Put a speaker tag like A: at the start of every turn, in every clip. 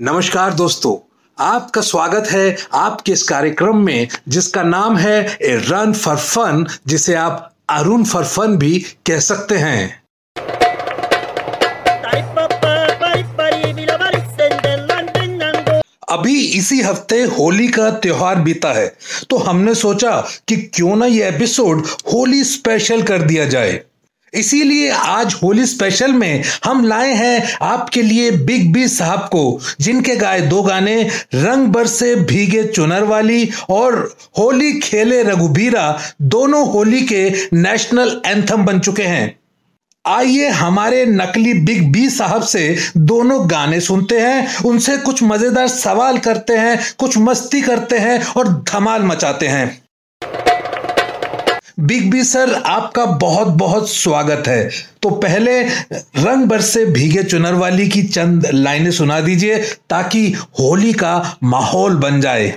A: नमस्कार दोस्तों, आपका स्वागत है आपके इस कार्यक्रम में, जिसका नाम है ए रन फॉर फन, जिसे आप अरुण फॉर फन भी कह सकते हैं। अभी इसी हफ़्ते होली का त्योहार बीता है तो हमने सोचा कि क्यों ना ये एपिसोड होली स्पेशल कर दिया जाए। इसीलिए आज होली स्पेशल में हम लाए हैं आपके लिए बिग बी साहब को, जिनके गाए दो गाने, रंग बर से भीगे चुनर वाली और होली खेले रघुबीरा, दोनों होली के नेशनल एंथम बन चुके हैं। आइए हमारे नकली बिग बी साहब से दोनों गाने सुनते हैं, उनसे कुछ मज़ेदार सवाल करते हैं, कुछ मस्ती करते हैं और धमाल मचाते हैं। बिग बी सर, आपका बहुत बहुत स्वागत है। तो पहले रंग भर बरसे भीगे चुनर वाली की चंद लाइनें सुना दीजिए, ताकि होली का माहौल बन जाए।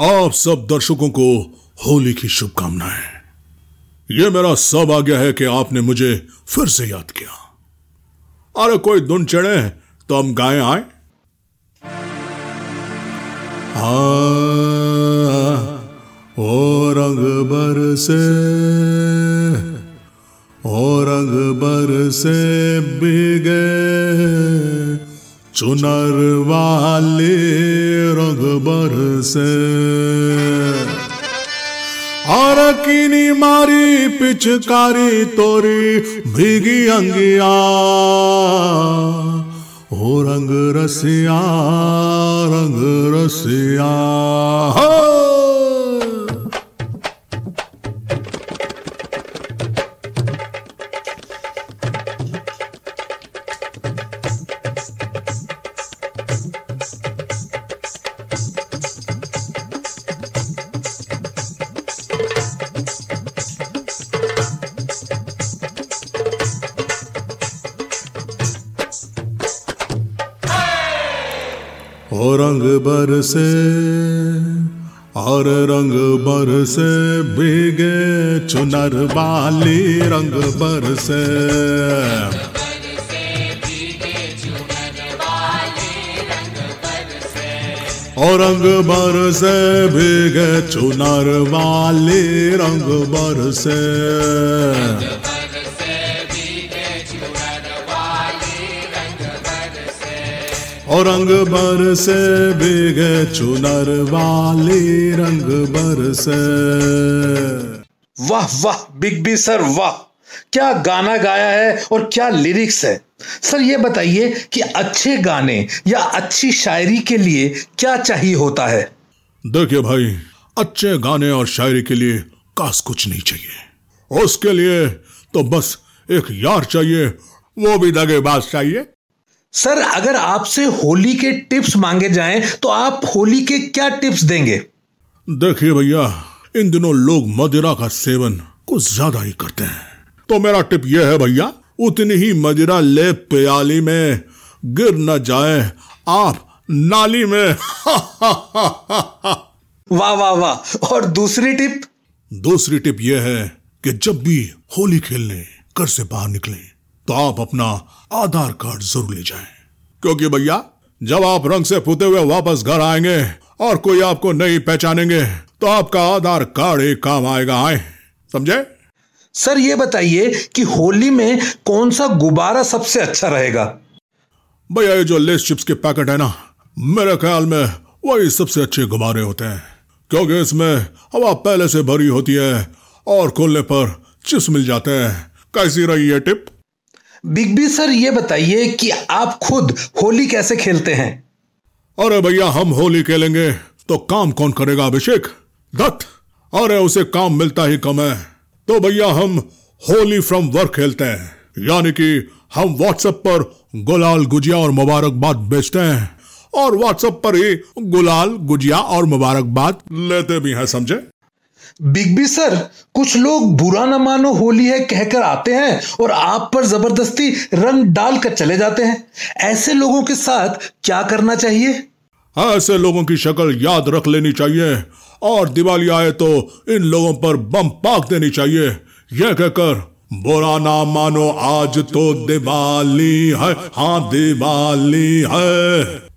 B: आप सब दर्शकों को होली की शुभकामनाएँ। यह मेरा सौभाग्य है कि आपने मुझे फिर से याद किया। अरे कोई धुन चढ़े तो हम गाए आए। हाँ ओ रंग बरसे, ओ रंग बरसे बिगे, चुनर वाले रंग बरसे। और कीनी मारी पिचकारी तोरी भीगी अंगिया, ओ रंग रसिया रंग रसिया। हो। ओ रंग बरसे, और रंग बरसे, भीगे चुनर वाली रंग बरसे। और रंग बरसे, भीगे चुनर वाली रंग बरसे। और रंग बर से भीगे चुनर वाली रंग बर से
A: वाह वाह बिग बी सर वाह। क्या गाना गाया है और क्या लिरिक्स है। सर ये बताइए कि अच्छे गाने या अच्छी शायरी के लिए क्या चाहिए होता है?
B: देखिए भाई अच्छे गाने और शायरी के लिए कास कुछ नहीं चाहिए। उसके लिए तो बस एक यार चाहिए वो भी दगेबाज चाहिए।
A: सर अगर आपसे होली के टिप्स मांगे जाएँ तो आप होली के क्या टिप्स देंगे?
B: देखिए भैया इन दिनों लोग मदिरा का सेवन कुछ ज़्यादा ही करते हैं। तो मेरा टिप यह है भैया उतनी ही मदिरा ले प्याली में गिर न जाए आप नाली में।
A: वाह वाह वाह। और दूसरी टिप?
B: दूसरी टिप यह है कि जब भी होली खेलने घर से बाहर निकले तो आप अपना आधार कार्ड ज़रूर ले जाएँ। क्योंकि भैया जब आप रंग से पुते हुए वापस घर आएँगे और कोई आपको नहीं पहचानेंगे तो आपका आधार कार्ड एक काम आएगा आए। समझे?
A: सर ये बताइए कि होली में कौन सा गुब्बारा सबसे अच्छा रहेगा?
B: भैया ये जो लेस चिप्स के पैकेट है ना मेरे ख्याल में वही सबसे अच्छे गुब्बारे होते हैं। क्योंकि इसमें हवा पहले से भरी होती है और खोलने पर चिप्स मिल जाते हैं। कैसी रही है टिप?
A: बिग बी सर, ये बताइए कि आप खुद होली कैसे खेलते हैं?
B: अरे भैया, हम होली खेलेंगे तो काम कौन करेगा अभिषेक? दत्त, अरे उसे काम मिलता ही कम है। तो भैया, हम होली फ्रॉम वर्क खेलते हैं, यानी कि हम व्हाट्सएप पर गुलाल गुजिया और मुबारकबाद बेचते हैं, और व्हाट्सएप पर ही गुलाल गुजिया और मुबारकबाद लेते भी हैं, समझे?
A: बिग बी सर, कुछ लोग बुरा न मानो, होली है कहकर आते हैं और आप पर ज़बरदस्ती रंग डालकर चले जाते हैं। ऐसे लोगों के साथ क्या करना चाहिए?
B: ऐसे लोगों की शक्ल याद रख लेनी चाहिए और दिवाली आए तो इन लोगों पर बम पाक देनी चाहिए। यह कहकर, बुरा ना मानो, आज तो दिवाली है। हाँ दिवाली है।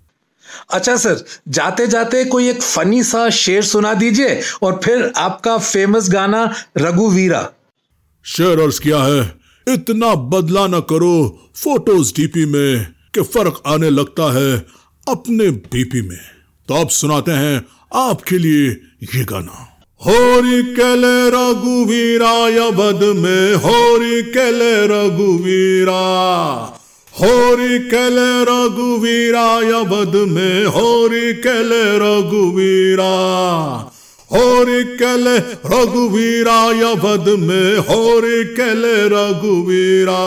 A: अच्छा सर, जाते जाते कोई एक फनी सा शेर सुना दीजिए और फिर आपका फ़ेमस गाना रघुवीरा।
B: शेर अर्ज़ किया है, इतना बदला ना करो फ़ोटोज़ डीपी में कि फ़र्क आने लगता है अपने बीपी में। तो अब सुनाते हैं आपके लिए ये गाना। होरी केले रघुवीरा यबद में होरी केले रघुवीरा। होरी कल रघुवीरा अवध में होरी कल रघुवीरा। होरी कल रघुवीरा अवध में होरी कल रघुवीरा।